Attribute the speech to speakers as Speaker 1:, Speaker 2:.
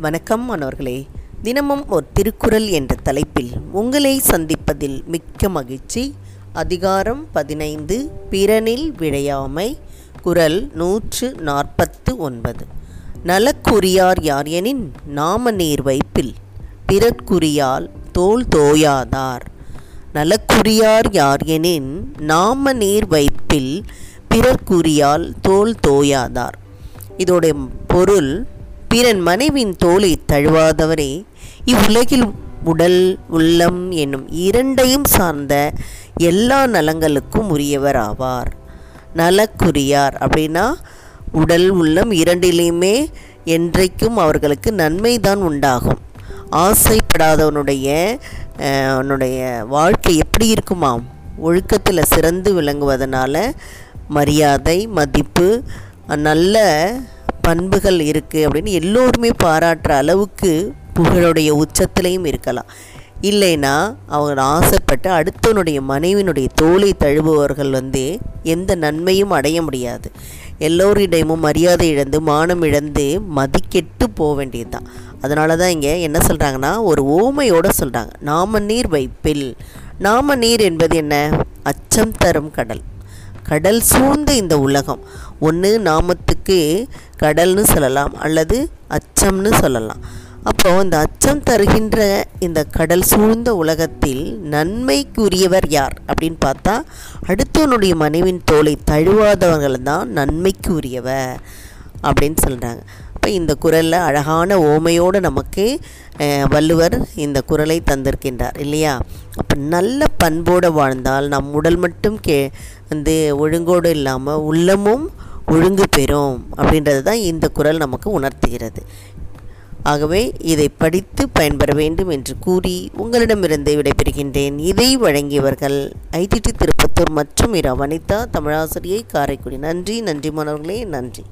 Speaker 1: வணக்கம் மாணவர்களே. தினமும் ஒரு திருக்குறள் என்ற தலைப்பில் உங்களை சந்திப்பதில் மிக்க மகிழ்ச்சி. அதிகாரம் பதினைந்து பிறனில் விழையாமை குரல் நூற்று நாற்பத்து ஒன்பது நலக்குரியார் யார் எனின் நாம நீர் வைப்பில் பிறர்க்குரியால் தோல் தோயாதார். நலக்குரியார் யார் எனின் நாம நீர் வைப்பில் பிறர்க்குரியால் தோல் தோயாதார். இதோடைய பொருள் பிறன் மனைவின் தோலை தழுவாதவரே இவ்வுலகில் உடல் உள்ளம் என்னும் இரண்டையும் சார்ந்த எல்லா நலங்களுக்கும் உரியவர் ஆவார் நலக்குரியார் அப்படின்னா உடல் உள்ளம் இரண்டிலையுமே என்றைக்கும் அவர்களுக்கு நன்மை தான் உண்டாகும். ஆசைப்படாதவனுடைய அவனுடைய வாழ்க்கை எப்படி இருக்குமாம் ஒழுக்கத்தில் சிறந்து விளங்குவதனால மரியாதை மதிப்பு நல்ல பண்புகள் இருக்குது அப்படின்னு எல்லோருமே பாராட்டுற அளவுக்கு புகழுடைய உச்சத்திலையும் இருக்கலாம். இல்லைன்னா அவங்க ஆசைப்பட்டு அடுத்தவனுடைய மனைவியினுடைய தோலை தழுபவர்கள் வந்து எந்த நன்மையும் அடைய முடியாது. எல்லோரிடமும் மரியாதை இழந்து மானம் இழந்து மதிக்கெட்டு போக வேண்டியது தான் அதனால தான் இங்கே என்ன சொல்கிறாங்கன்னா ஒரு ஓமையோடு சொல்கிறாங்க நாம நீர் வைப்பில். நாம நீர் என்பது என்ன? அச்சம் தரும் கடல். கடல் சூழ்ந்த இந்த உலகம். ஒன்று நாமத்துக்கு கடல்னு சொல்லலாம் அல்லது அச்சம்னு சொல்லலாம். அப்போது இந்த அச்சம் தருகின்ற இந்த கடல் சூழ்ந்த உலகத்தில் நன்மைக்குரியவர் யார் அப்படின்னு பார்த்தா அடுத்தவனுடைய மனைவின் தோலை தழுவாதவர்கள் தான் நன்மைக்கு உரியவர் அப்படின்னு சொல்கிறாங்க அப்போ இந்த குரலில் அழகான ஓமையோடு நமக்கு வள்ளுவர் இந்த குரலை தந்திருக்கின்றார் இல்லையா? அப்போ நல்ல பண்போடு வாழ்ந்தால் நம் உடல் மட்டும் கே வந்து ஒழுங்கோடு இல்லாமல் உள்ளமும் ஒழுங்கு பெறும் அப்படின்றது தான் இந்த குரல் நமக்கு உணர்த்துகிறது. ஆகவே இதை படித்து பயன்பெற வேண்டும் என்று கூறி உங்களிடமிருந்து விடைபெறுகின்றேன். இதை வழங்கியவர்கள் ஐடிடி திருப்பத்தூர் மற்றும் இரா. வனிதா தமிழாசிரியை காரைக்குடி. நன்றி நன்றி மாணவர்களே நன்றி.